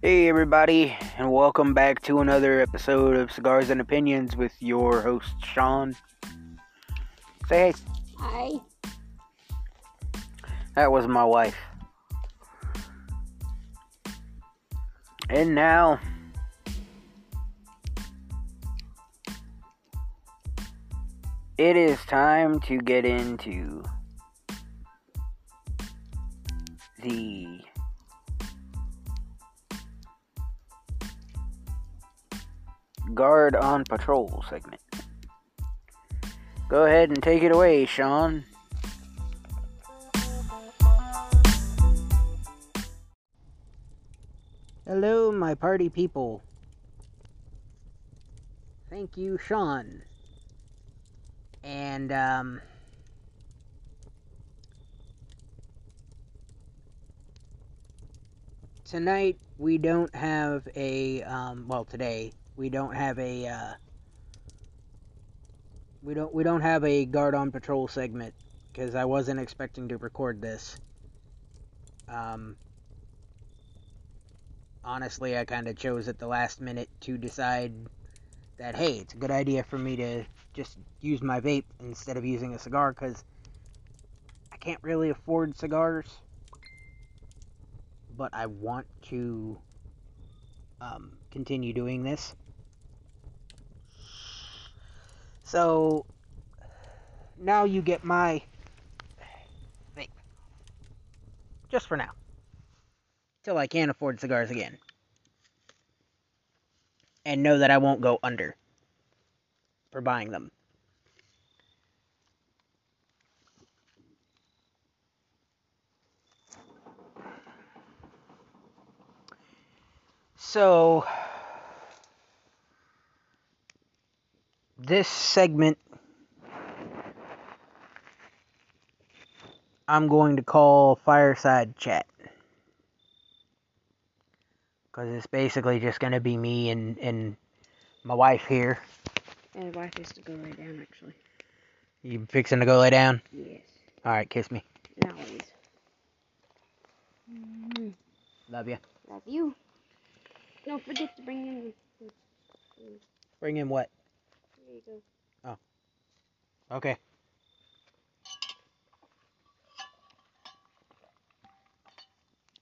Hey, everybody, and welcome back to another episode of Cigars and Opinions with your host, Sean. Say hey. Hi. That was my wife. And now, it is time to get into the guard on patrol segment. Go ahead and take it away, Sean. Hello, my party people. Thank you, Sean. And, um, tonight we don't have a, um, well, today we don't have a, uh, we don't we don't have a guard on patrol segment because I wasn't expecting to record this. Um, honestly, I kind of chose at the last minute to decide that hey, it's a good idea for me to just use my vape instead of using a cigar because I can't really afford cigars, but I want to um, continue doing this. So now you get my vape. Just for now. Till I can afford cigars again. And know that I won't go under for buying them. So this segment I'm going to call Fireside Chat. Because it's basically just going to be me and, and my wife here. And wife has to go lay down, actually. You fixing to go lay down? Yes. Alright, kiss me. Now, please. Mm, Love you. love you. Don't forget to bring in. Bring in what? Go. Oh. Okay.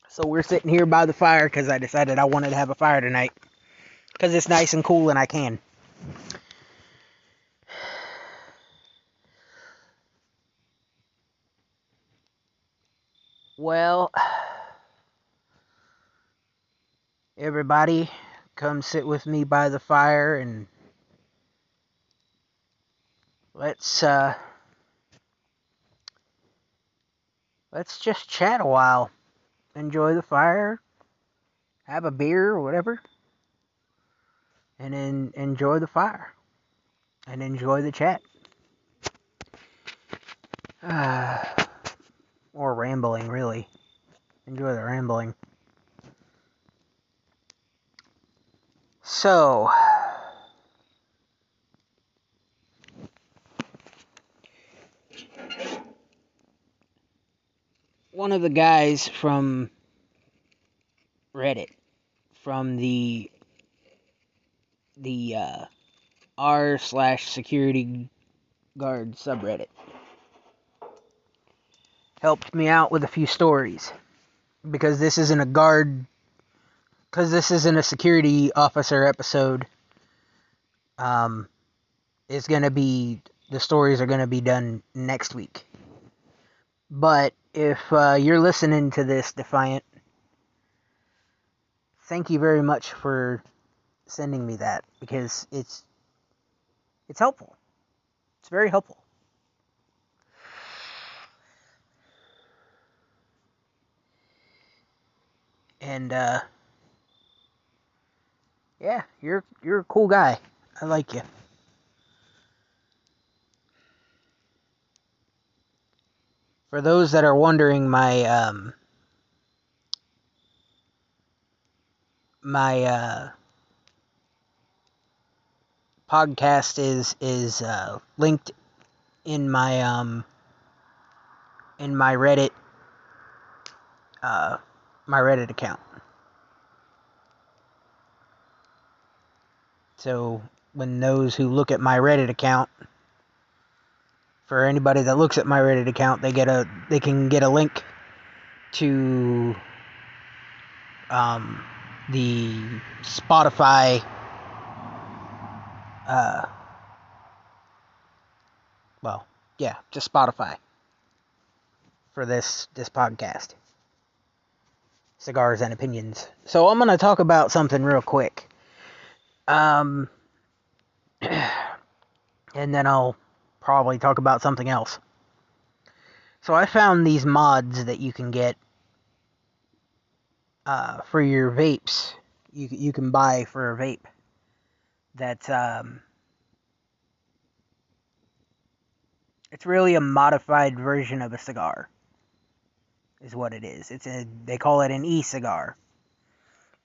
So we're sitting here by the fire because I decided I wanted to have a fire tonight. Because it's nice and cool and I can. Well, everybody, come sit with me by the fire and let's uh let's just chat a while. Enjoy the fire. Have a beer or whatever. And then enjoy the fire. And enjoy the chat. Uh, or rambling really. Enjoy the rambling. So one of the guys from Reddit, from the the uh, r slash security guard subreddit, helped me out with a few stories because this isn't a guard, because this isn't a security officer episode. Um, it's gonna be the stories are gonna be done next week. But if uh, you're listening to this, Defiant, thank you very much for sending me that because it's it's helpful. It's very helpful. And uh yeah, you're you're a cool guy. I like you. for those that are wondering, my um, my uh, podcast is is uh, linked in my um, in my Reddit uh, my Reddit account. So when those who look at my Reddit account for anybody that looks at my Reddit account, they get a they can get a link to um, the Spotify uh, well, yeah, just Spotify for this this podcast. Cigars and opinions. So I'm gonna talk about something real quick. Um, and then I'll probably talk about something else. So I found these mods that you can get uh, for your vapes. You you can buy for a vape. That's um, it's really a modified version of a cigar. Is what it is. It's a they call it an e-cigar.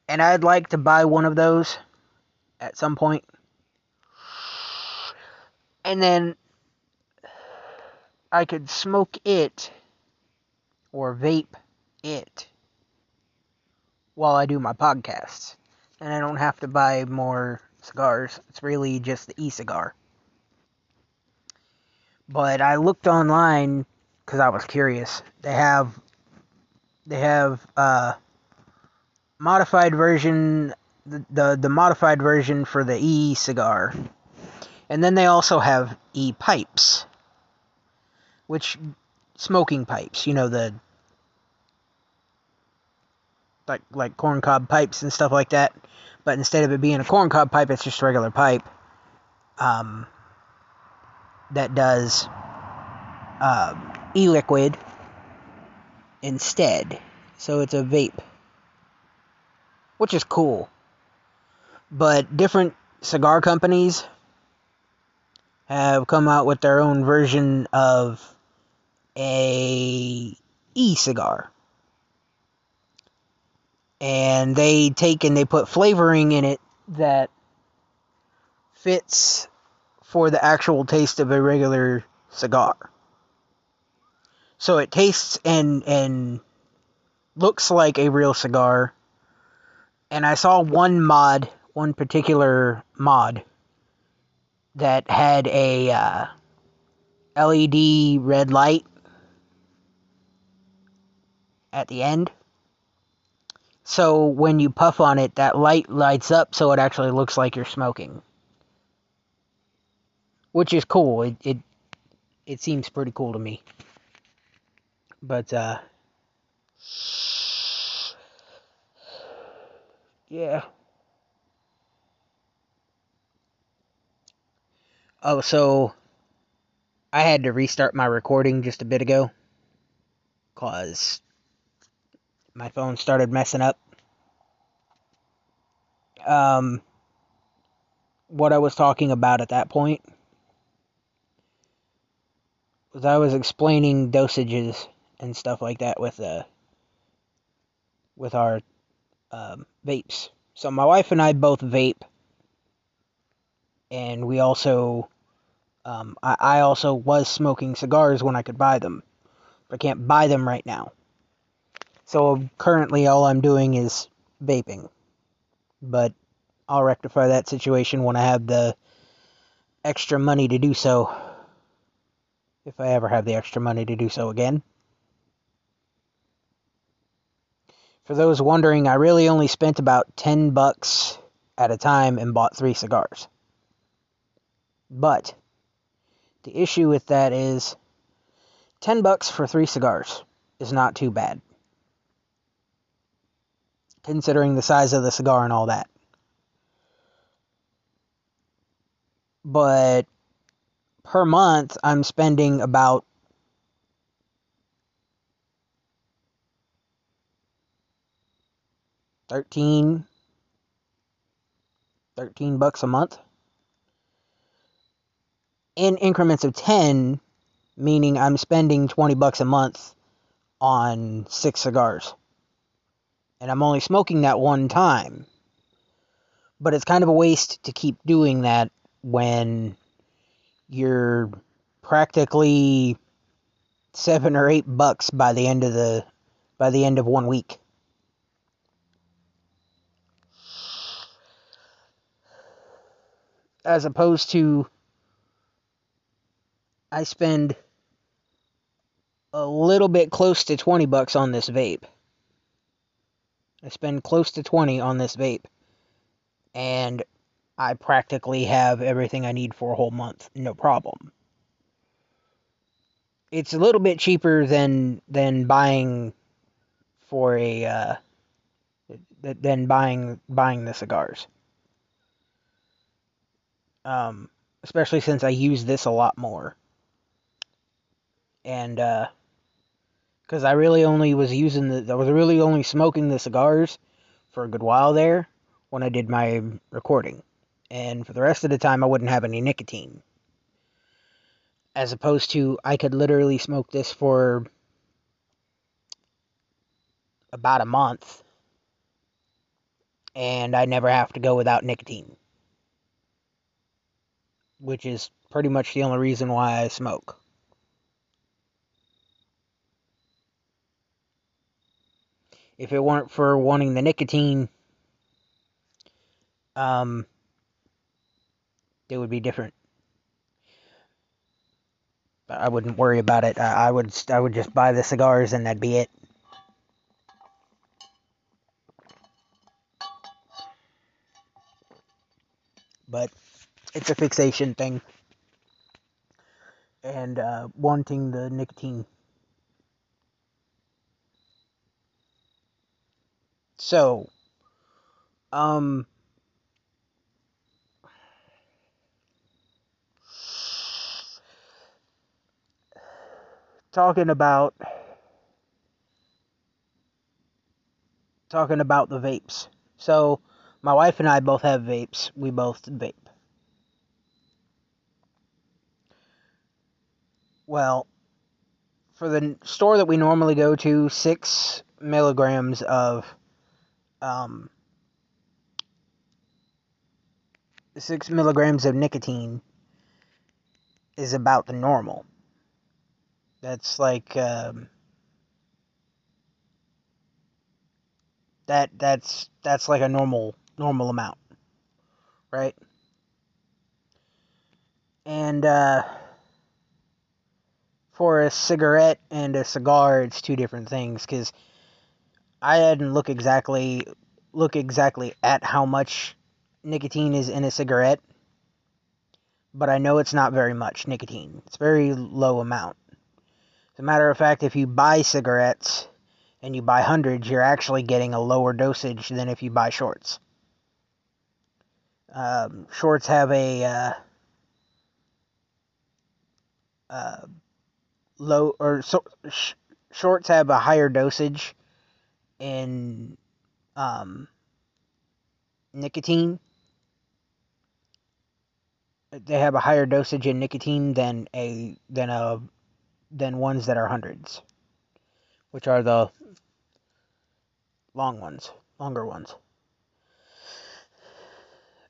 And I'd like to buy one of those at some point. And then I could smoke it or vape it while I do my podcasts. And I don't have to buy more cigars. It's really just the e-cigar. But I looked online because I was curious. They have they have uh modified version the, the the modified version for the e cigar. And then they also have e pipes. Which smoking pipes, you know the like like corncob pipes and stuff like that. But instead of it being a corncob pipe, it's just a regular pipe. Um, that does um, e-liquid instead. So it's a vape, which is cool. But different cigar companies have come out with their own version of a e-cigar. And they take and they put flavoring in it that fits for the actual taste of a regular cigar. So it tastes and and looks like a real cigar. And I saw one mod, one particular mod that had a uh, LED red light at the end. So when you puff on it, that light lights up so it actually looks like you're smoking. Which is cool. It it it seems pretty cool to me. But uh yeah. Oh, so I had to restart my recording just a bit ago cuz my phone started messing up. Um what I was talking about at that point was I was explaining dosages and stuff like that with uh with our um, vapes. So my wife and I both vape, and we also um, I, I also was smoking cigars when I could buy them, I can't buy them right now. So currently, all I'm doing is vaping, but I'll rectify that situation when I have the extra money to do so if I ever have the extra money to do so again. For those wondering, I really only spent about 10 bucks at a time and bought 3 cigars. But the issue with that is 10 bucks for 3 cigars is not too bad. Considering the size of the cigar and all that. But per month, I'm spending about thirteen, thirteen bucks a month in increments of 10 meaning i'm spending 20 bucks a month on six cigars and i'm only smoking that one time but it's kind of a waste to keep doing that when you're practically seven or eight bucks by the end of the by the end of one week. as opposed to I spend a little bit close to 20 bucks on this vape. I spend close to 20 on this vape. And I practically have everything I need for a whole month, no problem. It's a little bit cheaper than than buying for a uh, than buying buying the cigars. Um, especially since I use this a lot more. And uh because I really only was using the I was really only smoking the cigars for a good while there when I did my recording. And for the rest of the time I wouldn't have any nicotine. As opposed to I could literally smoke this for about a month and I never have to go without nicotine. Which is pretty much the only reason why I smoke. If it weren't for wanting the nicotine, um, it would be different. But I wouldn't worry about it. I, I would I would just buy the cigars and that'd be it. But it's a fixation thing. And uh, wanting the nicotine. So, um, talking about talking about the vapes. So, my wife and I both have vapes. We both vape. Well, for the store that we normally go to, six milligrams of um, six milligrams of nicotine is about the normal. That's like um, that. That's that's like a normal normal amount, right? And uh, for a cigarette and a cigar, it's two different things because I hadn't look exactly look exactly at how much nicotine is in a cigarette, but I know it's not very much nicotine. It's very low amount. As a matter of fact, if you buy cigarettes and you buy hundreds, you're actually getting a lower dosage than if you buy shorts. Um, shorts have a uh, uh, low or so, sh- shorts have a higher dosage in um, nicotine. They have a higher dosage in nicotine than a than a than ones that are hundreds, which are the long ones, longer ones.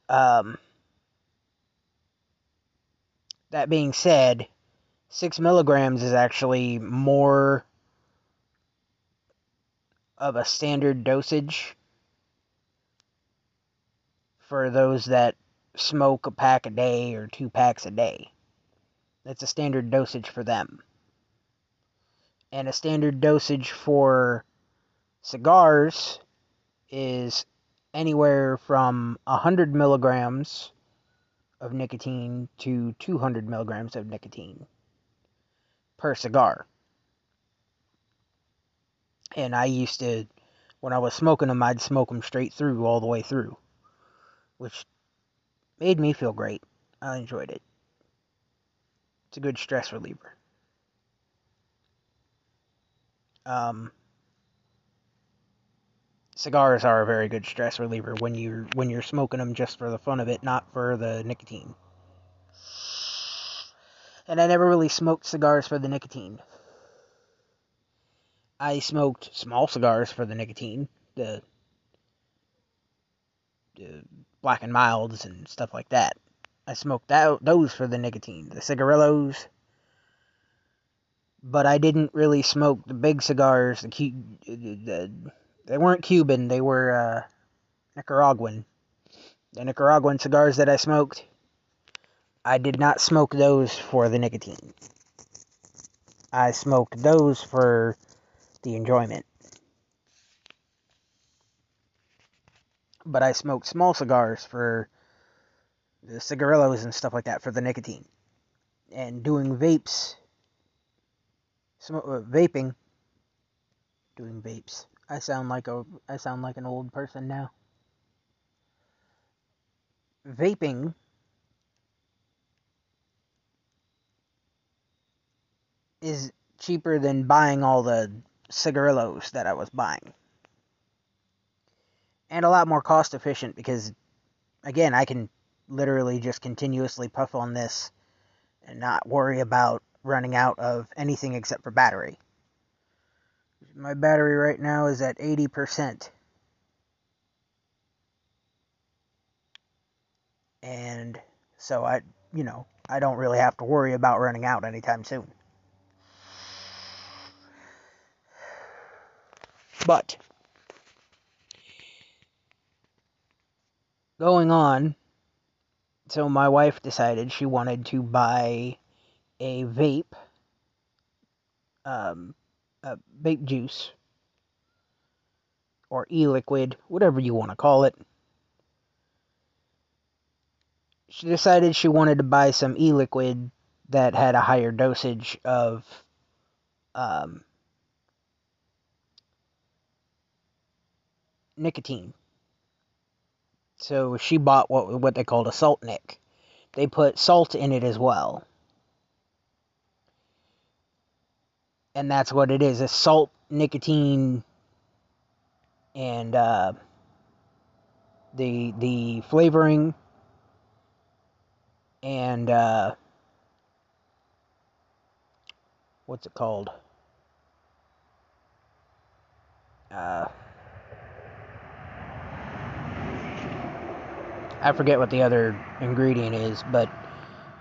Um, that being said, six milligrams is actually more of a standard dosage for those that smoke a pack a day or two packs a day. That's a standard dosage for them. And a standard dosage for cigars is anywhere from 100 milligrams of nicotine to 200 milligrams of nicotine per cigar. And I used to, when I was smoking them, I'd smoke them straight through, all the way through, which made me feel great. I enjoyed it. It's a good stress reliever. Um, cigars are a very good stress reliever when you're when you're smoking them just for the fun of it, not for the nicotine. And I never really smoked cigars for the nicotine. I smoked small cigars for the nicotine, the, the black and milds and stuff like that. I smoked that, those for the nicotine, the cigarillos. But I didn't really smoke the big cigars. The, the they weren't Cuban. They were uh, Nicaraguan. The Nicaraguan cigars that I smoked, I did not smoke those for the nicotine. I smoked those for the enjoyment. But I smoked small cigars for the cigarillos and stuff like that for the nicotine. And doing vapes, sm- uh, vaping, doing vapes. I sound like a I sound like an old person now. Vaping is cheaper than buying all the cigarillos that I was buying. And a lot more cost efficient because again, I can literally just continuously puff on this and not worry about running out of anything except for battery. My battery right now is at 80%. And so I, you know, I don't really have to worry about running out anytime soon. But going on, so my wife decided she wanted to buy a vape, um, a vape juice, or e liquid, whatever you want to call it. She decided she wanted to buy some e liquid that had a higher dosage of um, nicotine. So she bought what what they called a salt nic. They put salt in it as well. And that's what it is, a salt, nicotine and uh, the the flavoring and uh, what's it called? Uh, I forget what the other ingredient is, but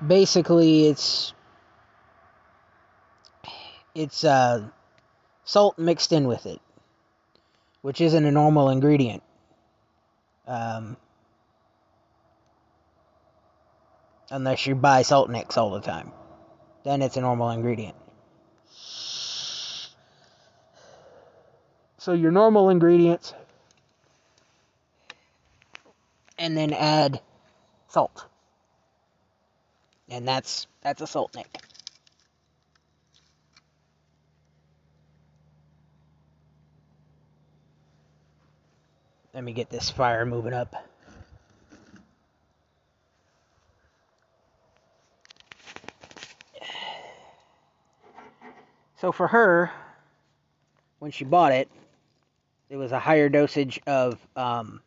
basically it's it's uh, salt mixed in with it, which isn't a normal ingredient. Um, unless you buy salt nics all the time, then it's a normal ingredient. So your normal ingredients and then add salt. And that's that's a salt nic. Let me get this fire moving up. So for her, when she bought it, it was a higher dosage of um,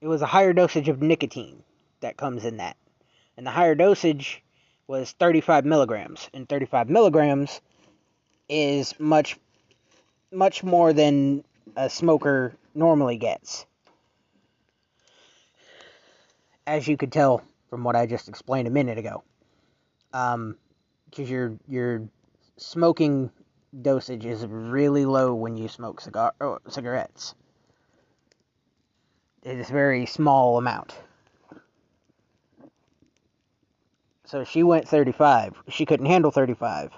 it was a higher dosage of nicotine that comes in that. And the higher dosage was 35 milligrams. And 35 milligrams is much, much more than a smoker normally gets. As you could tell from what I just explained a minute ago. Um, because your your smoking dosage is really low when you smoke cigar oh, cigarettes. Is very small amount. So she went 35. She couldn't handle 35.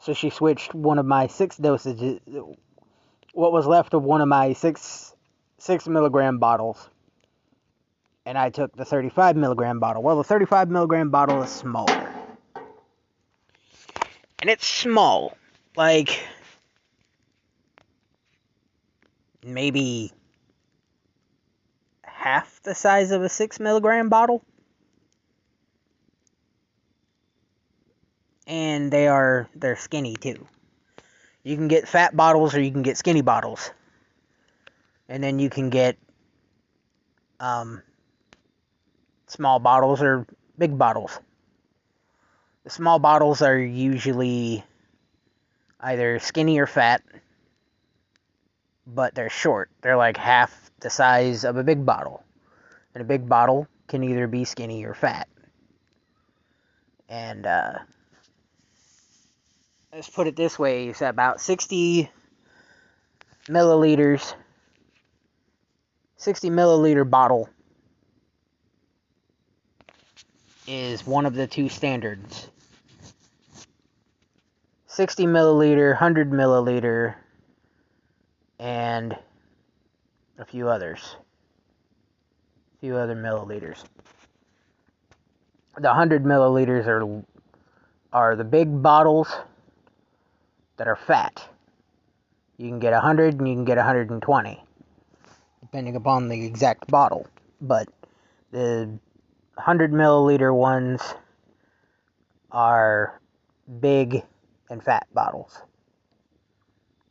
So she switched one of my six dosages, what was left of one of my six six milligram bottles, and I took the 35 milligram bottle. Well, the 35 milligram bottle is smaller, and it's small, like maybe half the size of a six milligram bottle. And they are they're skinny too. You can get fat bottles or you can get skinny bottles. And then you can get um, small bottles or big bottles. The small bottles are usually either skinny or fat, but they're short. They're like half the size of a big bottle. And a big bottle can either be skinny or fat. And uh, let's put it this way it's about 60 milliliters, 60 milliliter bottle is one of the two standards 60 milliliter, 100 milliliter, and a few others. A few other milliliters. The 100 milliliters are are the big bottles that are fat. You can get 100 and you can get 120 depending upon the exact bottle. But the 100 milliliter ones are big and fat bottles.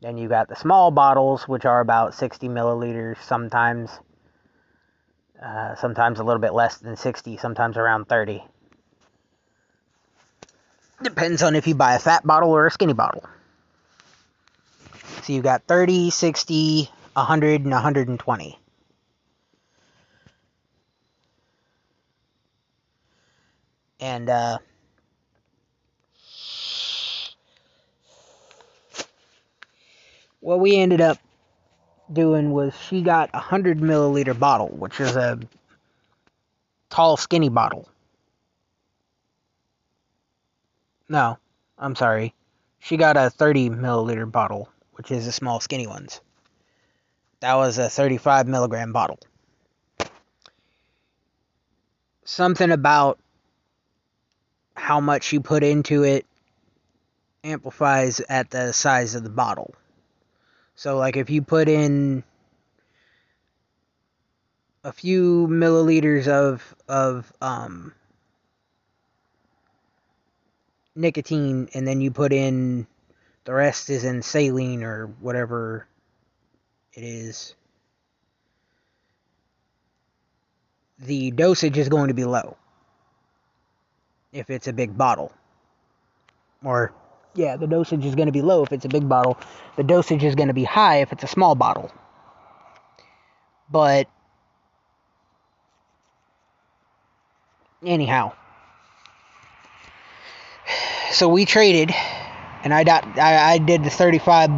Then you got the small bottles, which are about 60 milliliters sometimes. Uh, sometimes a little bit less than 60, sometimes around 30. Depends on if you buy a fat bottle or a skinny bottle. So you got 30, 60, 100, and 120. And uh, what we ended up doing was she got a 100 milliliter bottle, which is a tall, skinny bottle. No, I'm sorry. She got a 30 milliliter bottle, which is the small, skinny ones. That was a 35 milligram bottle. Something about how much you put into it amplifies at the size of the bottle. So, like, if you put in a few milliliters of of um, nicotine, and then you put in the rest is in saline or whatever it is, the dosage is going to be low if it's a big bottle. Or, yeah, the dosage is going to be low if it's a big bottle. The dosage is going to be high if it's a small bottle. But, anyhow. So we traded, and I, got, I, I did the 35,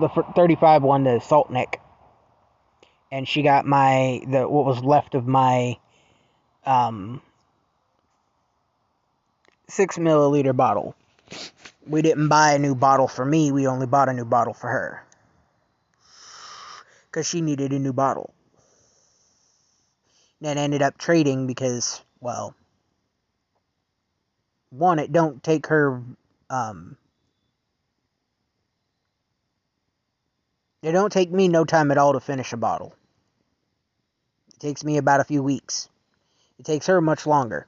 the 35 one to Salt Nic. And she got my, the what was left of my, um, six milliliter bottle. We didn't buy a new bottle for me, we only bought a new bottle for her. Because she needed a new bottle. Then ended up trading because, well, one, it don't take her, um, it don't take me no time at all to finish a bottle. It takes me about a few weeks. It takes her much longer.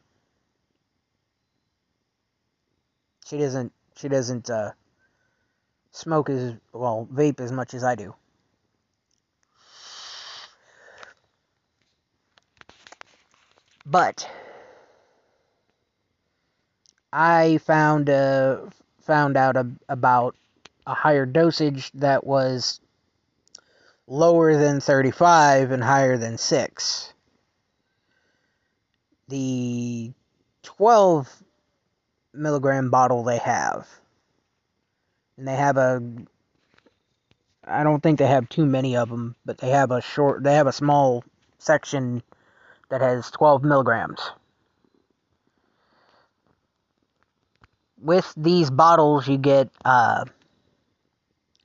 She doesn't she doesn't uh, smoke as well vape as much as I do. But I found uh, found out a, about a higher dosage that was lower than 35 and higher than 6. The 12 milligram bottle they have. And they have a. I don't think they have too many of them, but they have a short. They have a small section that has 12 milligrams. With these bottles, you get uh,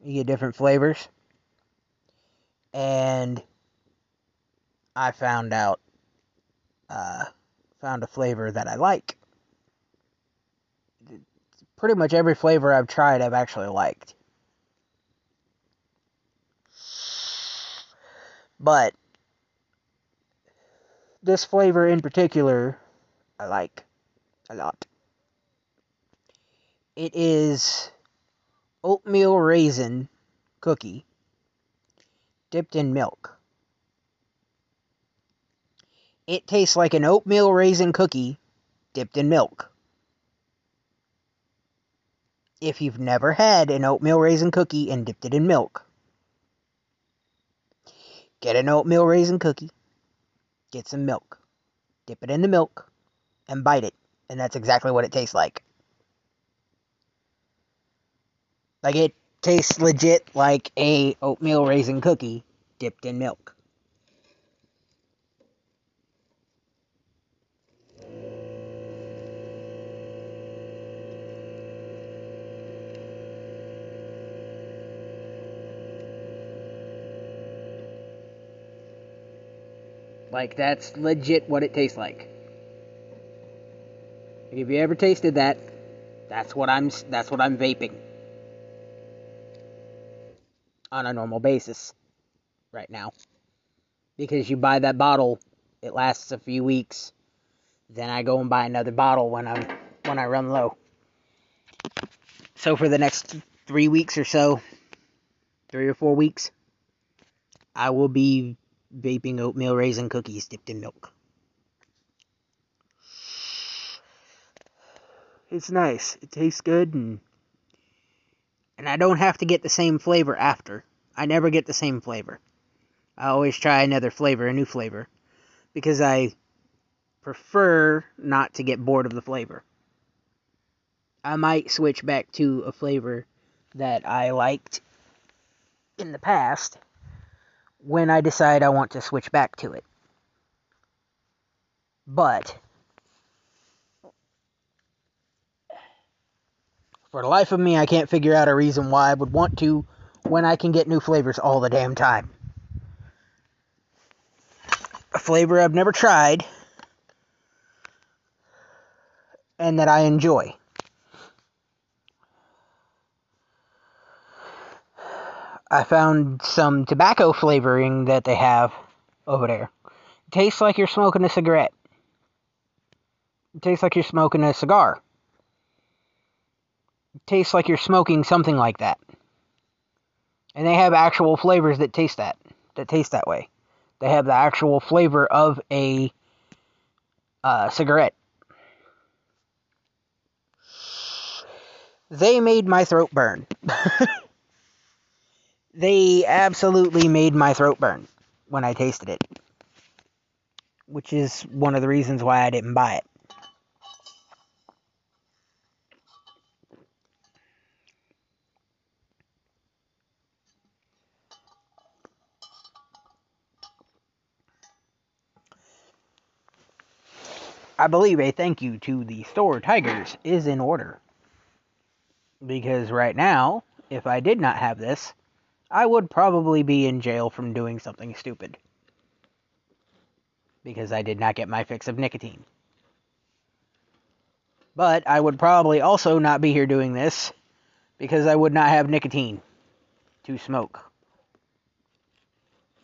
you get different flavors, and I found out uh, found a flavor that I like pretty much every flavor I've tried I've actually liked. But this flavor in particular I like a lot. It is oatmeal raisin cookie dipped in milk. It tastes like an oatmeal raisin cookie dipped in milk if you've never had an oatmeal raisin cookie and dipped it in milk. Get an oatmeal raisin cookie, get some milk, dip it in the milk, and bite it. And that's exactly what it tastes like. Like it tastes legit like a oatmeal raisin cookie dipped in milk. Like that's legit what it tastes like. If you ever tasted that, that's what I'm that's what I'm vaping on a normal basis right now. Because you buy that bottle, it lasts a few weeks. Then I go and buy another bottle when I'm when I run low. So for the next 3 weeks or so, 3 or 4 weeks, I will be vaping oatmeal raisin cookies dipped in milk. It's nice. It tastes good and and I don't have to get the same flavor after. I never get the same flavor. I always try another flavor, a new flavor, because I prefer not to get bored of the flavor. I might switch back to a flavor that I liked in the past when I decide I want to switch back to it. But for the life of me, I can't figure out a reason why I would want to when I can get new flavors all the damn time. A flavor I've never tried and that I enjoy. I found some tobacco flavoring that they have over there. It tastes like you're smoking a cigarette. It tastes like you're smoking a cigar. It tastes like you're smoking something like that. And they have actual flavors that taste that, that taste that way. They have the actual flavor of a uh, cigarette. They made my throat burn. they absolutely made my throat burn when I tasted it. Which is one of the reasons why I didn't buy it. I believe a thank you to the store Tigers is in order. Because right now, if I did not have this, I would probably be in jail from doing something stupid. Because I did not get my fix of nicotine. But I would probably also not be here doing this because I would not have nicotine to smoke.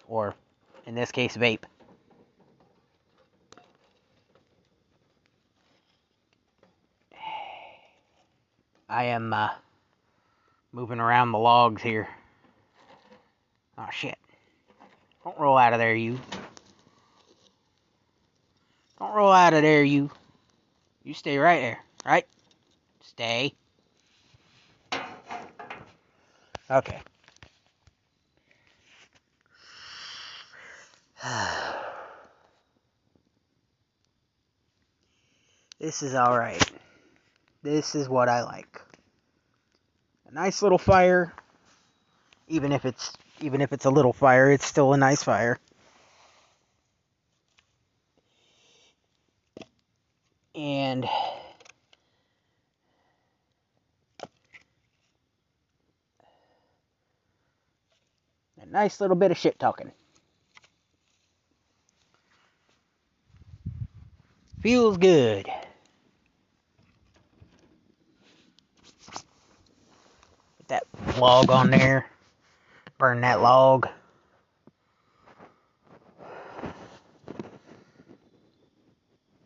Or, in this case, vape. I am uh, moving around the logs here. Oh shit. Don't roll out of there, you. Don't roll out of there, you. You stay right there, right? Stay. Okay. this is alright. This is what I like. A nice little fire. Even if it's even if it's a little fire, it's still a nice fire. And a nice little bit of shit talking. Feels good. that log on there. Burn that log.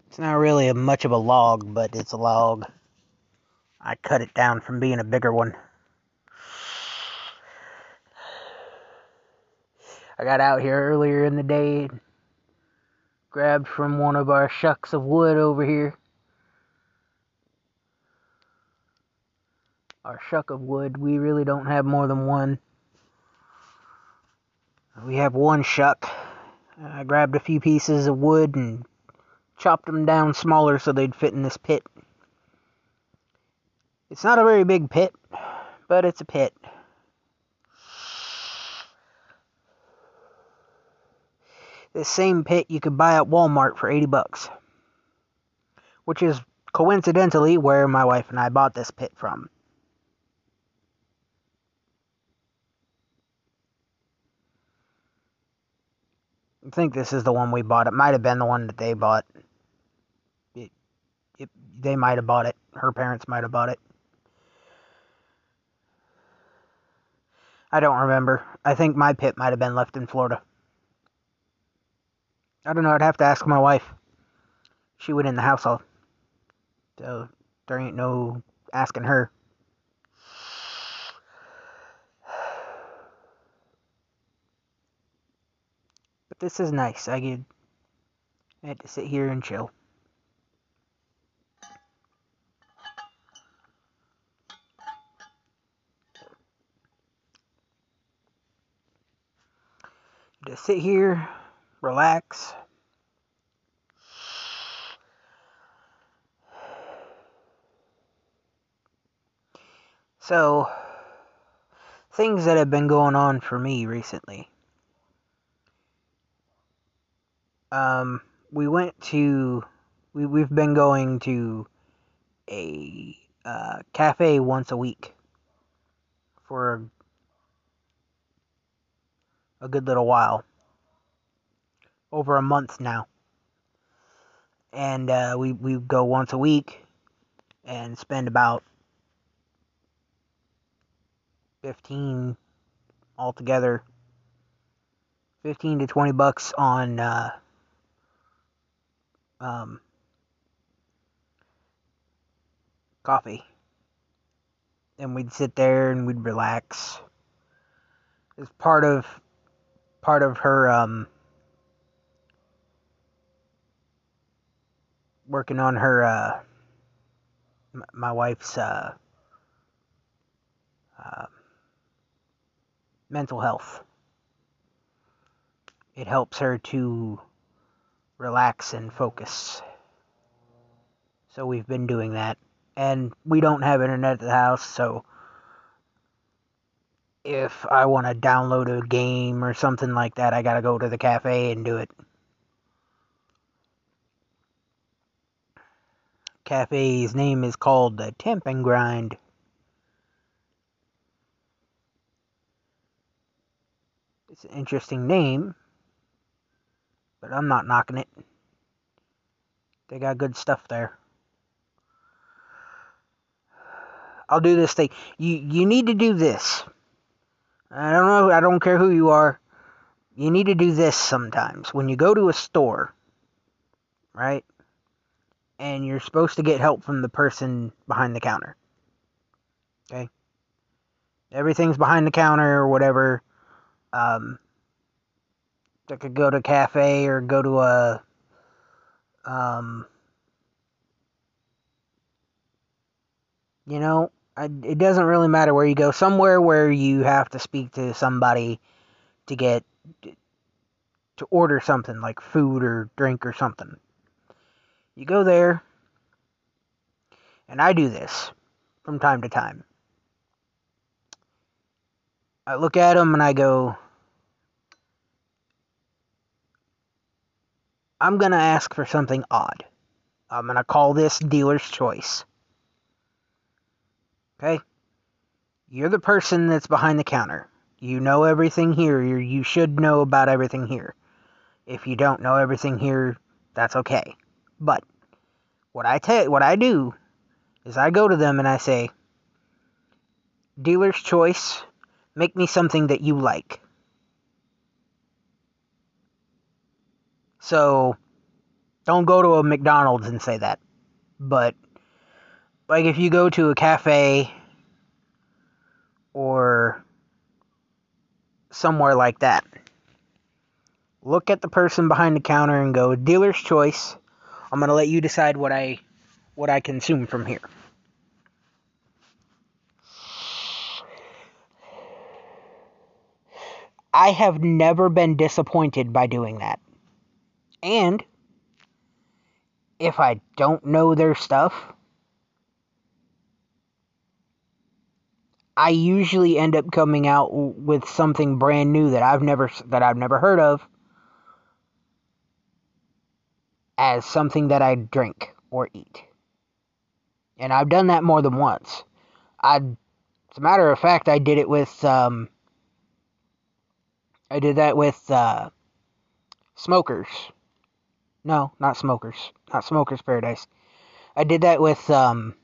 It's not really a much of a log, but it's a log. I cut it down from being a bigger one. I got out here earlier in the day, grabbed from one of our shucks of wood over here. our shuck of wood, we really don't have more than one. We have one shuck. I grabbed a few pieces of wood and chopped them down smaller so they'd fit in this pit. It's not a very big pit, but it's a pit. This same pit you could buy at Walmart for 80 bucks. Which is coincidentally where my wife and I bought this pit from. I think this is the one we bought. It might have been the one that they bought. It, it, they might have bought it. Her parents might have bought it. I don't remember. I think my pit might have been left in Florida. I don't know. I'd have to ask my wife. She went in the house all. So there ain't no asking her. This is nice. I get I had to sit here and chill. Just sit here, relax. So, things that have been going on for me recently. Um, we went to, we, we've been going to a uh, cafe once a week for a good little while. Over a month now. And uh, we, we go once a week and spend about 15 altogether 15 to 20 bucks on uh, um, coffee and we'd sit there and we'd relax it's part of part of her um, working on her uh, m- my wife's uh, uh, mental health. It helps her to relax and focus. So we've been doing that. And we don't have internet at the house, so if I want to download a game or something like that, I gotta go to the cafe and do it. Cafe's name is called the Tamp and Grind. It's an interesting name, but I'm not knocking it. They got good stuff there. I'll do this thing. You you need to do this. I don't know. I don't care who you are. You need to do this sometimes. When you go to a store, right? And you're supposed to get help from the person behind the counter. Okay? Everything's behind the counter or whatever. Um, I could go to a cafe or go to a um, you know, I, it doesn't really matter where you go. Somewhere where you have to speak to somebody to get to order something like food or drink or something. You go there, and I do this from time to time. I look at them and I go, I'm going to ask for something odd. I'm going to call this dealer's choice. Okay? You're the person that's behind the counter. You know everything here. you you should know about everything here. If you don't know everything here, that's okay. But what I tell what I do is I go to them and I say, "Dealer's choice, make me something that you like." So don't go to a McDonald's and say that. But like if you go to a cafe or somewhere like that, look at the person behind the counter and go, dealer's choice. I'm going to let you decide what I what I consume from here. I have never been disappointed by doing that. And if I don't know their stuff, I usually end up coming out with something brand new that I've never that I've never heard of as something that I drink or eat. And I've done that more than once. I as a matter of fact, I did it with um I did that with uh Smokers. No, not Smokers. Not Smokers Paradise. I did that with um,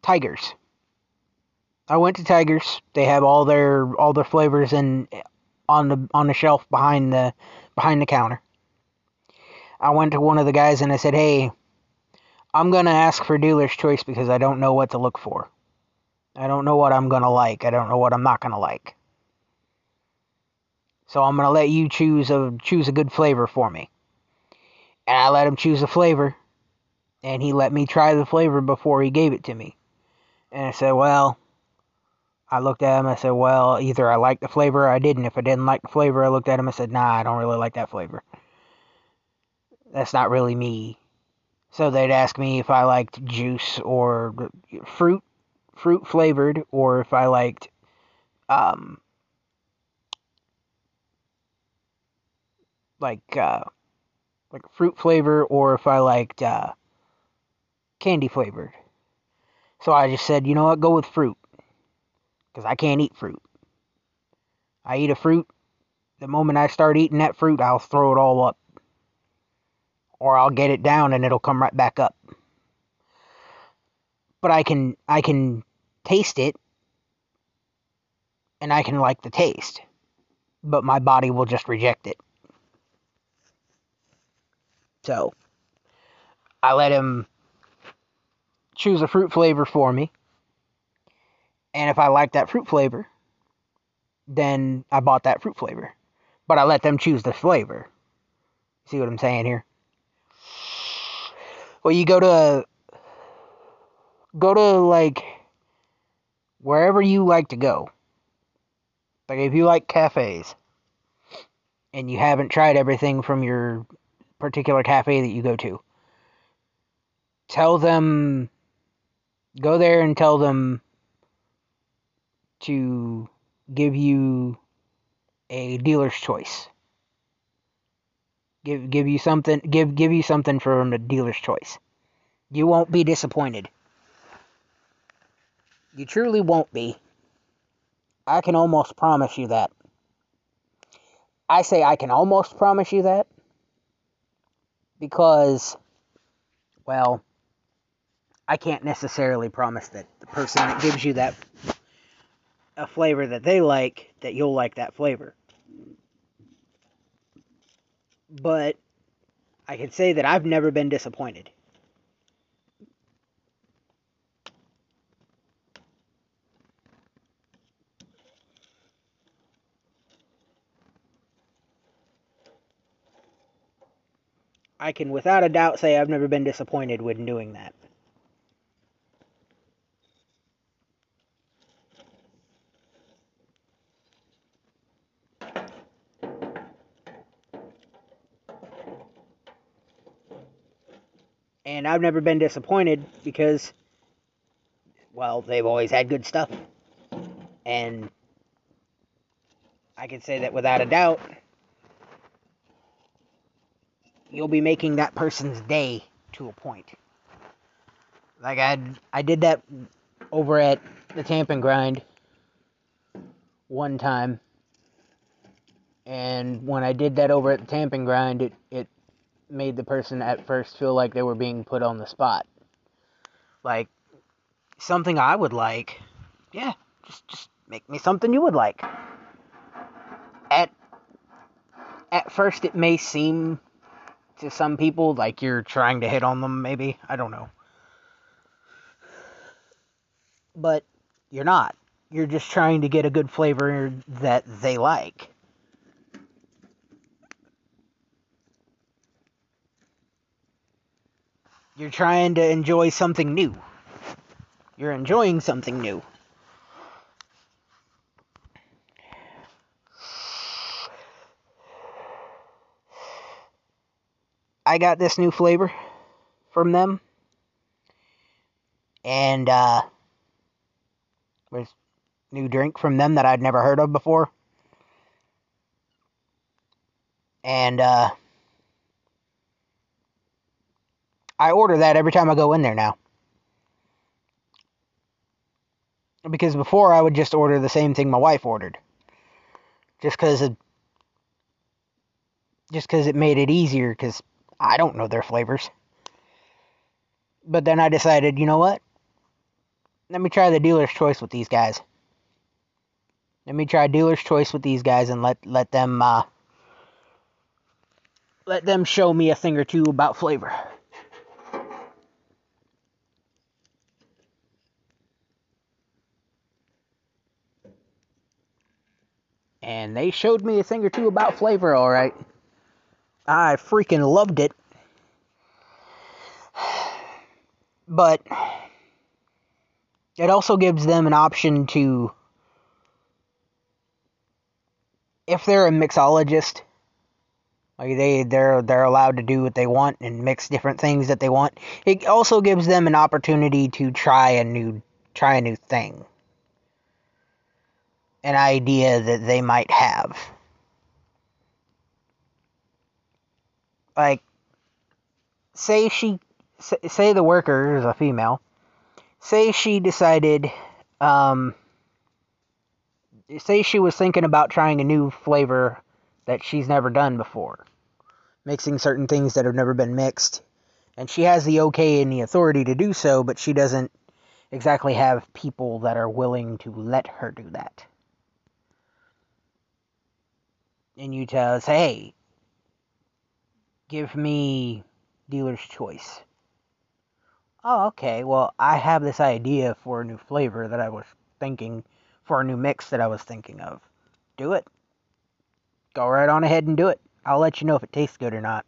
Tigers. I went to Tigers. They have all their all their flavors in on the on the shelf behind the behind the counter. I went to one of the guys and I said, "Hey, I'm going to ask for dealer's choice because I don't know what to look for. I don't know what I'm going to like. I don't know what I'm not going to like. So I'm going to let you choose a choose a good flavor for me." And I let him choose a flavor, and he let me try the flavor before he gave it to me. And I said, "Well, I looked at him. I said, well, either I like the flavor or I didn't. If I didn't like the flavor, I looked at him and said, nah, I don't really like that flavor. That's not really me. So they'd ask me if I liked juice or fruit, fruit flavored, or if I liked, um, like, uh, like fruit flavor, or if I liked, uh, candy flavored. So I just said, you know what, go with fruit because I can't eat fruit. I eat a fruit, the moment I start eating that fruit, I'll throw it all up. Or I'll get it down and it'll come right back up. But I can I can taste it and I can like the taste. But my body will just reject it. So I let him choose a fruit flavor for me and if I liked that fruit flavor, then I bought that fruit flavor. But I let them choose the flavor. See what I'm saying here? Well, you go to go to like wherever you like to go. Like if you like cafes and you haven't tried everything from your particular cafe that you go to, tell them go there and tell them to give you a dealer's choice. Give give you something give give you something from a dealer's choice. You won't be disappointed. You truly won't be. I can almost promise you that. I say I can almost promise you that because well, I can't necessarily promise that the person that gives you that a flavor that they like, that you'll like that flavor. But I can say that I've never been disappointed. I can without a doubt say I've never been disappointed when doing that. and I've never been disappointed because, well, they've always had good stuff. And I can say that without a doubt, you'll be making that person's day to a point. Like I, I did that over at the Tamp and Grind one time, and when I did that over at the Tamp and Grind, it it made the person at first feel like they were being put on the spot. Like something I would like. Yeah, just just make me something you would like. At at first it may seem to some people like you're trying to hit on them maybe. I don't know. But you're not. You're just trying to get a good flavor that they like. You're trying to enjoy something new. You're enjoying something new. I got this new flavor from them. And uh with new drink from them that I'd never heard of before. And uh I order that every time I go in there now. Because before I would just order the same thing my wife ordered. Just because it just because it made it easier because I don't know their flavors. But then I decided, you know what? Let me try the dealer's choice with these guys. Let me try dealer's choice with these guys and let let them uh, let them show me a thing or two about flavor. And they showed me a thing or two about flavor, all right. I freaking loved it. But it also gives them an option to if they're a mixologist like they they're they're allowed to do what they want and mix different things that they want. It also gives them an opportunity to try a new try a new thing. An idea that they might have like say she say the worker is a female. Say she decided um say she was thinking about trying a new flavor that she's never done before, mixing certain things that have never been mixed, and she has the okay and the authority to do so, but she doesn't exactly have people that are willing to let her do that. And you tell us, hey, give me dealer's choice. Oh, okay. Well, I have this idea for a new flavor that I was thinking for a new mix that I was thinking of. Do it. Go right on ahead and do it. I'll let you know if it tastes good or not.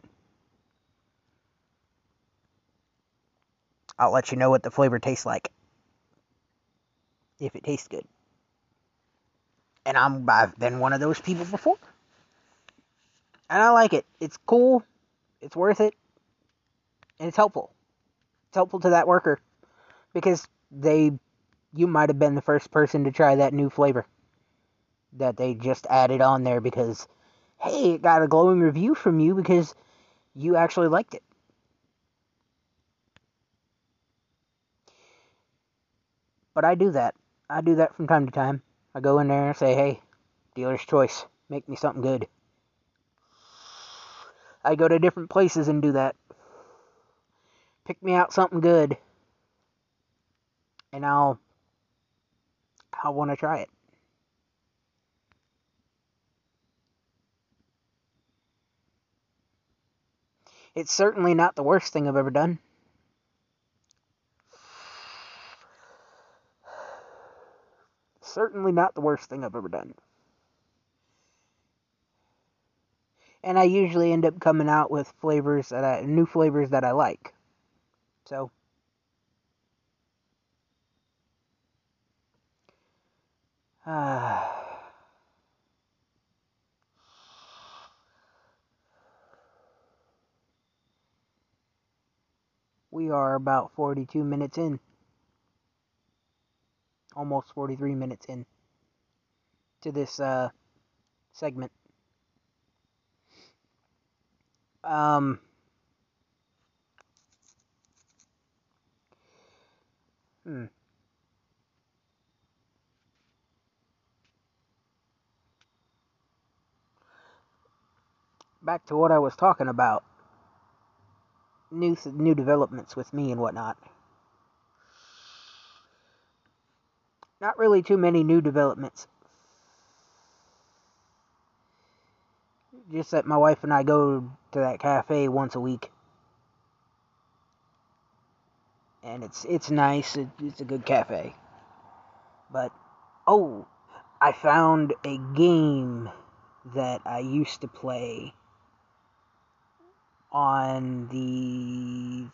I'll let you know what the flavor tastes like. If it tastes good. And I'm I've been one of those people before. And I like it. It's cool. It's worth it. And it's helpful. It's helpful to that worker because they you might have been the first person to try that new flavor that they just added on there because, hey, it got a glowing review from you because you actually liked it. But I do that. I do that from time to time. I go in there and say, hey, dealer's choice, make me something good. I go to different places and do that. Pick me out something good. And I'll I want to try it. It's certainly not the worst thing I've ever done. Certainly not the worst thing I've ever done. And I usually end up coming out with flavors that I, new flavors that I like. So, Ah. we are about 42 minutes in. Almost 43 minutes in to this uh, segment. Um, hmm. back to what I was talking about. New new developments with me and whatnot. Not really too many new developments. Just that my wife and I go to that cafe once a week. And it's it's nice. it's a good cafe. But oh, I found a game that I used to play on the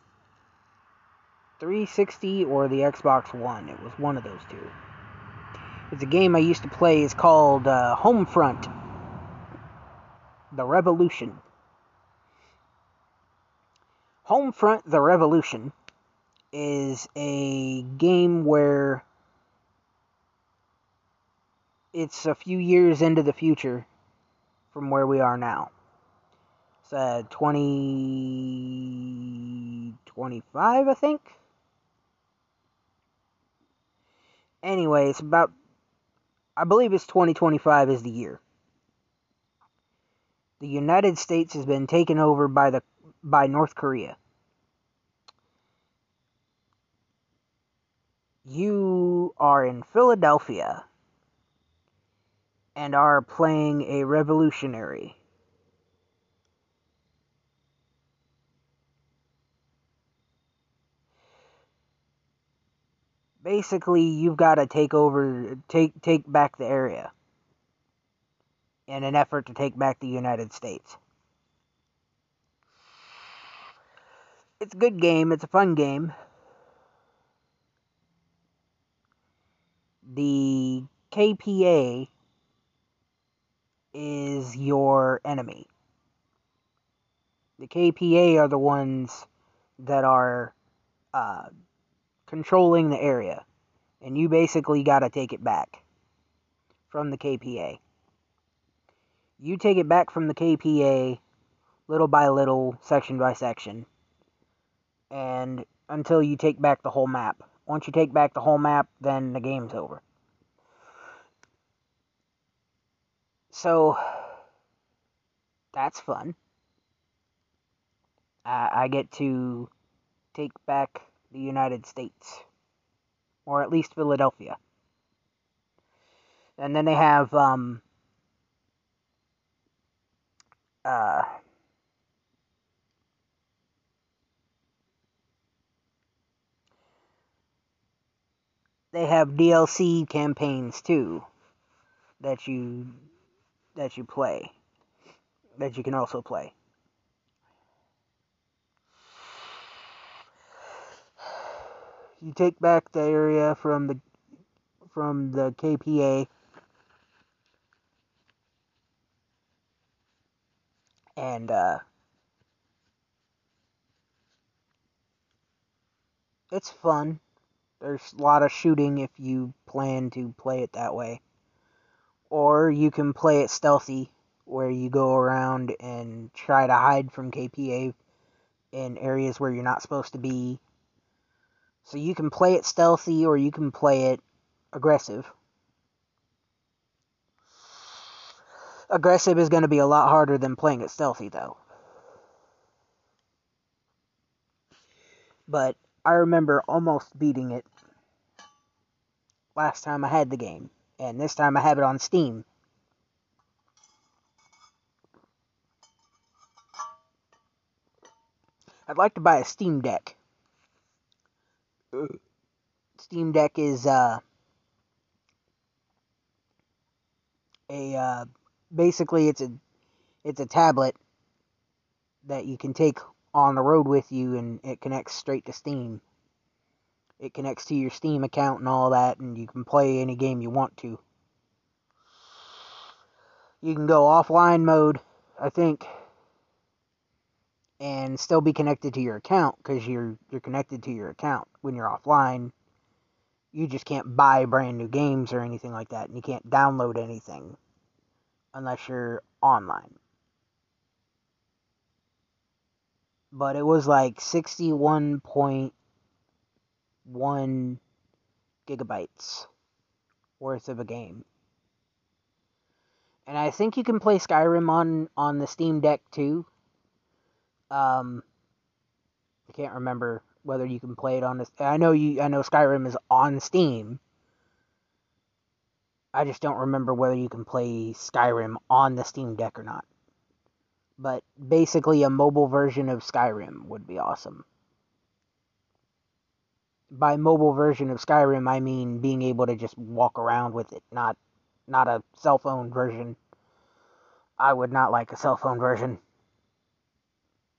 360 or the Xbox One. It was one of those two. It's a game I used to play. It's called uh, Homefront The Revolution. Homefront The Revolution is a game where it's a few years into the future from where we are now It's uh, 2025, I think. Anyway, it's about, I believe it's 2025 is the year. The United States has been taken over by the by North Korea. You are in Philadelphia and are playing a revolutionary. Basically, you've got to take over, take take back the area in an effort to take back the United States. It's a good game. It's a fun game. The KPA is your enemy. The KPA are the ones that are uh, controlling the area, and you basically got to take it back from the KPA. You take it back from the KPA little by little, section by section, and until you take back the whole map. Once you take back the whole map, then the game's over. So that's fun. I, I get to take back the United States, or at least Philadelphia. And then they have um, uh, they have DLC campaigns too that you that you play that you can also play. You take back the area from the from the KPA and uh, it's fun. There's a lot of shooting if you plan to play it that way. Or you can play it stealthy, where you go around and try to hide from KPA in areas where you're not supposed to be. So you can play it stealthy or you can play it aggressive. Aggressive is going to be a lot harder than playing it stealthy, though. But I remember almost beating it last time I had the game, and this time I have it on Steam. I'd like to buy a Steam Deck. Steam Deck is uh, a uh, basically it's a it's a tablet that you can take on the road with you and it connects straight to Steam. It connects to your Steam account and all that and you can play any game you want to. You can go offline mode, I think, and still be connected to your account because you're you're connected to your account when you're offline. You just can't buy brand new games or anything like that, and you can't download anything unless you're online. But it was like 61.1 gigabytes worth of a game. And I think you can play Skyrim on on the Steam Deck too. Um I can't remember whether you can play it on this. I know you I know Skyrim is on Steam I just don't remember whether you can play Skyrim on the Steam Deck or not. But basically, a mobile version of Skyrim would be awesome. By mobile version of Skyrim, I mean being able to just walk around with it, not not a cell phone version. I would not like a cell phone version.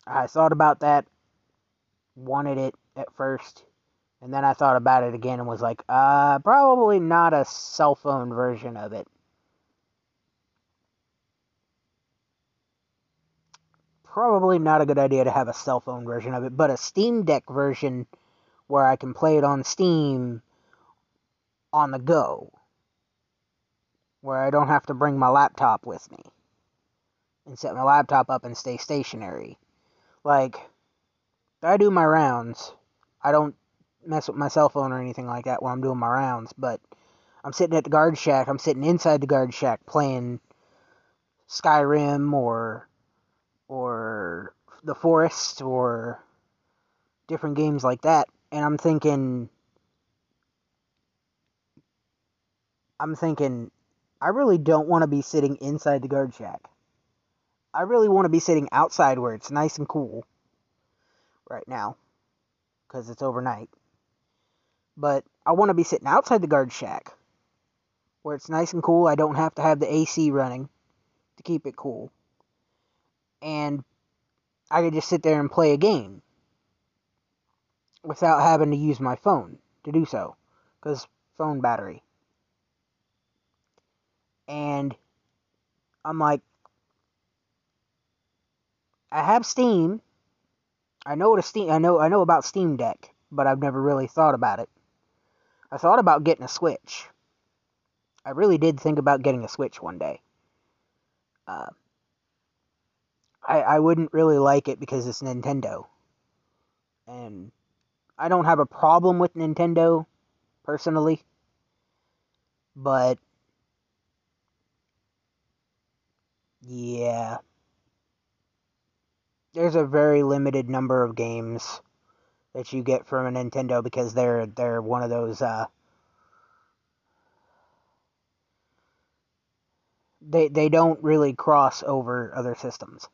I thought about that, wanted it at first, and then I thought about it again and was like, uh, probably not a cell phone version of it. Probably not a good idea to have a cell phone version of it, but a Steam Deck version where I can play it on Steam on the go. Where I don't have to bring my laptop with me and set my laptop up and stay stationary. Like, I do my rounds. I don't mess with my cell phone or anything like that when I'm doing my rounds, but I'm sitting at the guard shack, I'm sitting inside the guard shack playing Skyrim or or The Forest or different games like that. And I'm thinking, I'm thinking, I really don't want to be sitting inside the guard shack. I really want to be sitting outside where it's nice and cool right now because it's overnight. But I want to be sitting outside the guard shack where it's nice and cool. I don't have to have the AC running to keep it cool. And I could just sit there and play a game without having to use my phone to do so because phone battery. And I'm like, I have Steam. I know what a Steam I know I know about Steam Deck, but I've never really thought about it. I thought about getting a Switch. I really did think about getting a Switch one day. Uh, I I wouldn't really like it because it's Nintendo, and I don't have a problem with Nintendo personally, but yeah, there's a very limited number of games that you get from a Nintendo because they're they're one of those uh, they they don't really cross over other systems.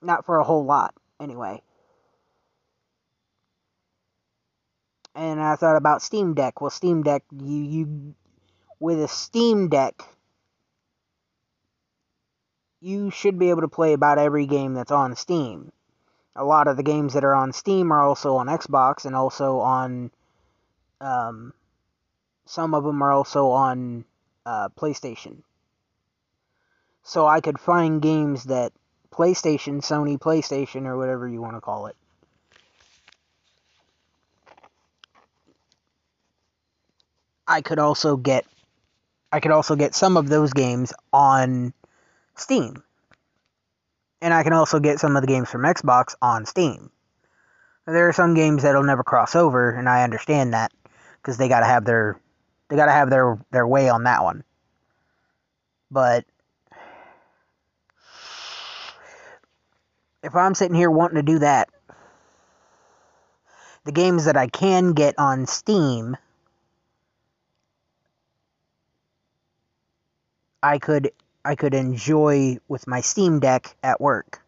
Not for a whole lot, anyway. And I thought about Steam Deck. Well, Steam Deck, you you with a Steam Deck, you should be able to play about every game that's on Steam. A lot of the games that are on Steam are also on Xbox and also on. Um, some of them are also on uh, PlayStation. So I could find games that PlayStation, Sony PlayStation, or whatever you want to call it. I could also get I could also get some of those games on Steam. And I can also get some of the games from Xbox on Steam. There are some games that'll never cross over, and I understand that because they got to have their they got to have their their way on that one. But if I'm sitting here wanting to do that, the games that I can get on Steam, I could I could enjoy with my Steam Deck at work.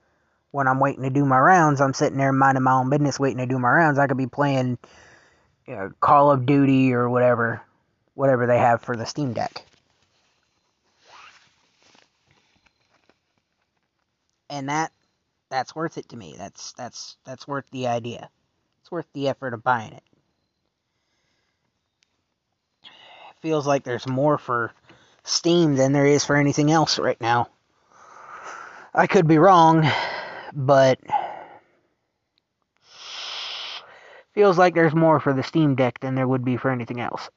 When I'm waiting to do my rounds, I'm sitting there minding my own business, waiting to do my rounds. I could be playing you know, Call of Duty or whatever, whatever they have for the Steam Deck. And that that's worth it to me. That's that's that's worth the idea. It's worth the effort of buying it. it feels like there's more for Steam than there is for anything else right now. I could be wrong, but feels like there's more for the Steam Deck than there would be for anything else.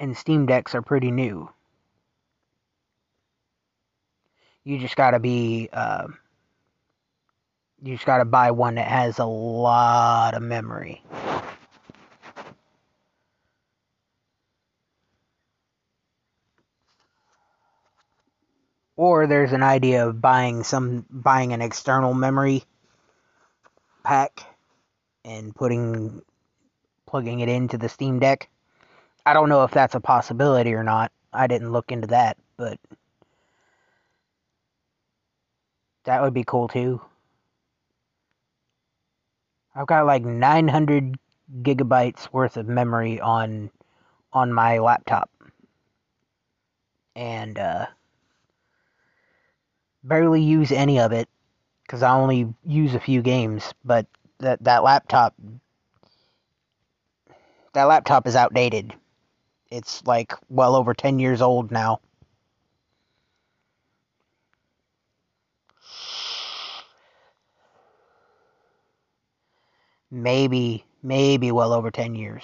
And Steam Decks are pretty new. You just gotta be, uh, you just gotta buy one that has a lot of memory. Or there's an idea of buying some buying an external memory pack and putting plugging it into the Steam Deck. I don't know if that's a possibility or not. I didn't look into that, but that would be cool too. I've got like 900 gigabytes worth of memory on on my laptop. And uh barely use any of it because I only use a few games. But that that laptop, that laptop is outdated. It's like well over ten years old now. Maybe, maybe well over 10 years.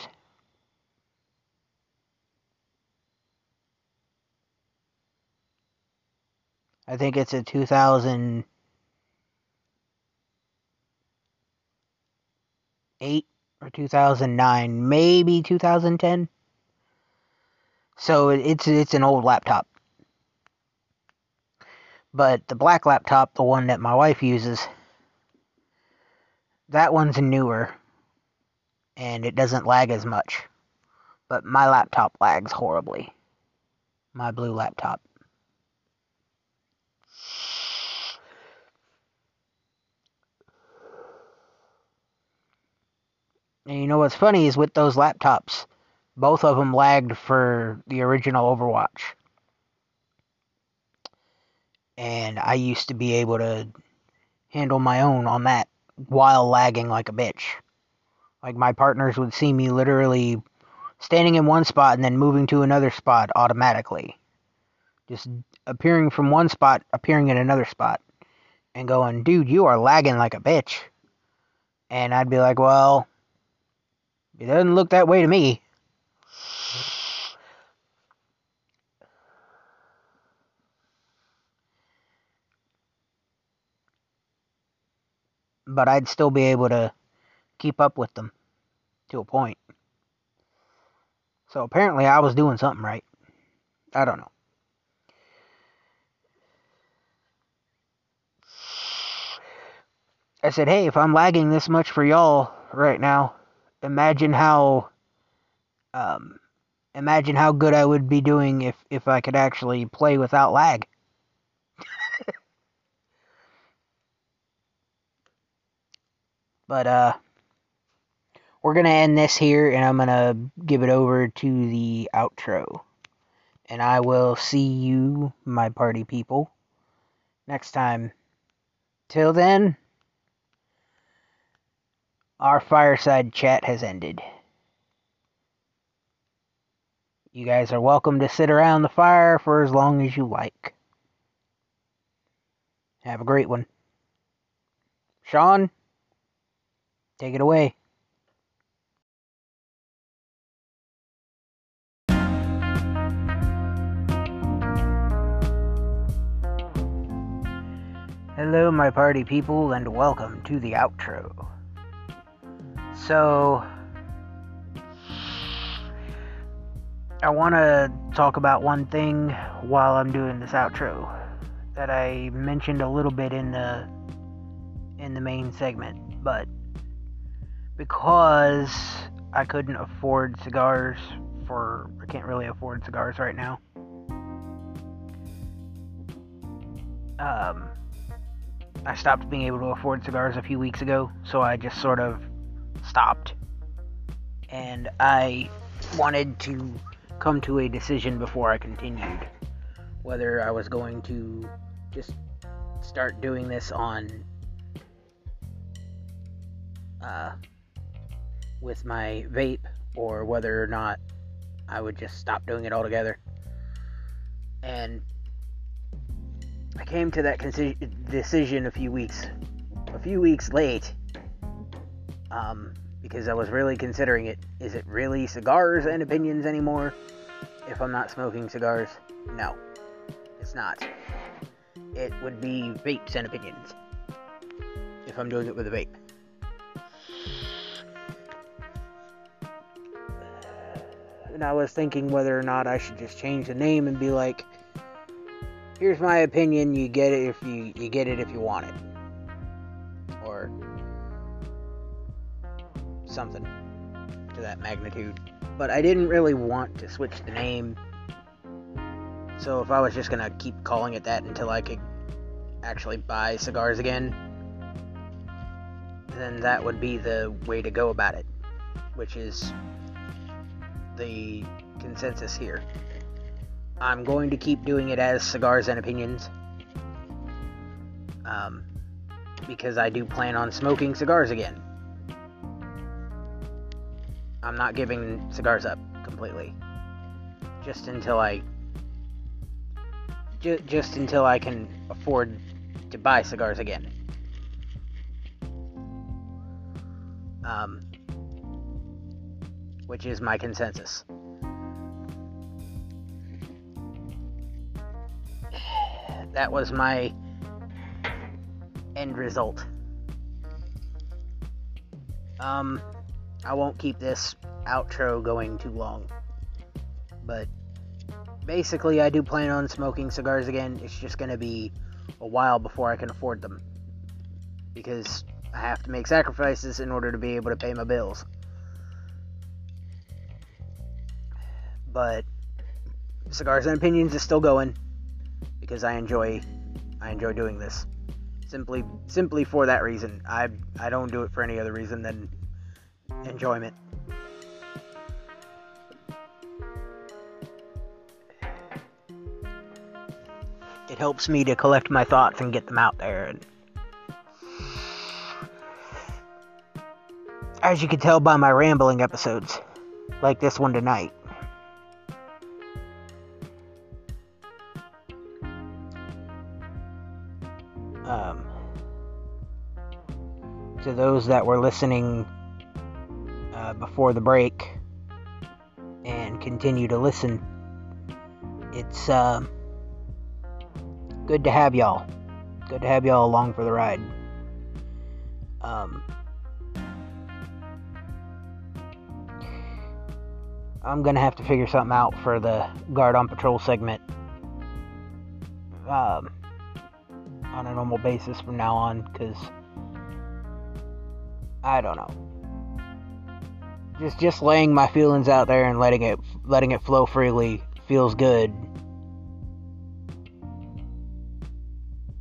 I think it's a 2008 or 2009, maybe 2010. So it's it's an old laptop. But the black laptop, the one that my wife uses, that one's newer and it doesn't lag as much. But my laptop lags horribly. My blue laptop. And you know what's funny is with those laptops, both of them lagged for the original Overwatch. And I used to be able to handle my own on that while lagging like a bitch. Like my partners would see me literally standing in one spot and then moving to another spot automatically. Just appearing from one spot, appearing in another spot. And going, dude, you are lagging like a bitch. And I'd be like, well, it doesn't look that way to me. But I'd still be able to keep up with them to a point. So apparently I was doing something right. I don't know. I said, hey, if I'm lagging this much for y'all right now, imagine how um, imagine how good I would be doing if if I could actually play without lag. but uh we're going to end this here and I'm going to give it over to the outro. And I will see you, my party people, next time. Till then, our fireside chat has ended. You guys are welcome to sit around the fire for as long as you like. Have a great one. Sean, take it away. Hello, my party people, and welcome to the outro. So, I want to talk about one thing while I'm doing this outro that I mentioned a little bit in the in the main segment, but because I couldn't afford cigars for I can't really afford cigars right now. Um, I stopped being able to afford cigars a few weeks ago, so I just sort of stopped. And I wanted to come to a decision before I continued whether I was going to just start doing this on uh, with my vape or whether or not I would just stop doing it altogether. And I came to that decision a few weeks, a few weeks late, um, because I was really considering it. Is it really cigars and opinions anymore? If I'm not smoking cigars, no, it's not. It would be vapes and opinions if I'm doing it with a vape. And I was thinking whether or not I should just change the name and be like, here's my opinion, you get it if you you get it if you want it. Something to that magnitude. But I didn't really want to switch the name. So if I was just gonna keep calling it that until I could actually buy cigars again, then that would be the way to go about it. Which is the consensus here. I'm going to keep doing it as Cigars and Opinions. Um, because I do plan on smoking cigars again. I'm not giving cigars up completely. Just until I. Ju- just until I can afford to buy cigars again. Um, which is my consensus. that was my end result. Um, I won't keep this outro going too long, but basically, I do plan on smoking cigars again. It's just going to be a while before I can afford them. Because I have to make sacrifices in order to be able to pay my bills. But Cigars and Opinions is still going because I enjoy I enjoy doing this. Simply simply for that reason. I I don't do it for any other reason than enjoyment. It helps me to collect my thoughts and get them out there and as you can tell by my rambling episodes, like this one tonight. Um, to those that were listening before the break and continue to listen, it's uh, good to have y'all. Good to have y'all along for the ride. Um, I'm gonna have to figure something out for the guard on patrol segment um, on a normal basis from now on, because I don't know. Just just laying my feelings out there and letting it letting it flow freely feels good.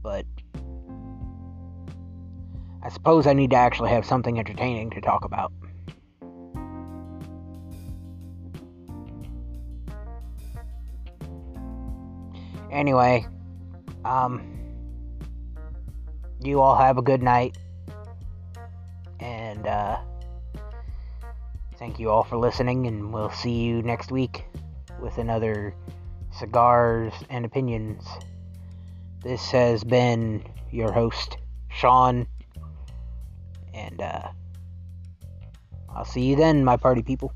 But I suppose I need to actually have something entertaining to talk about. Anyway, um, you all have a good night. And, uh, thank you all for listening, and we'll see you next week with another Cigars and Opinions. This has been your host, Sean, and, uh, I'll see you then, my party people.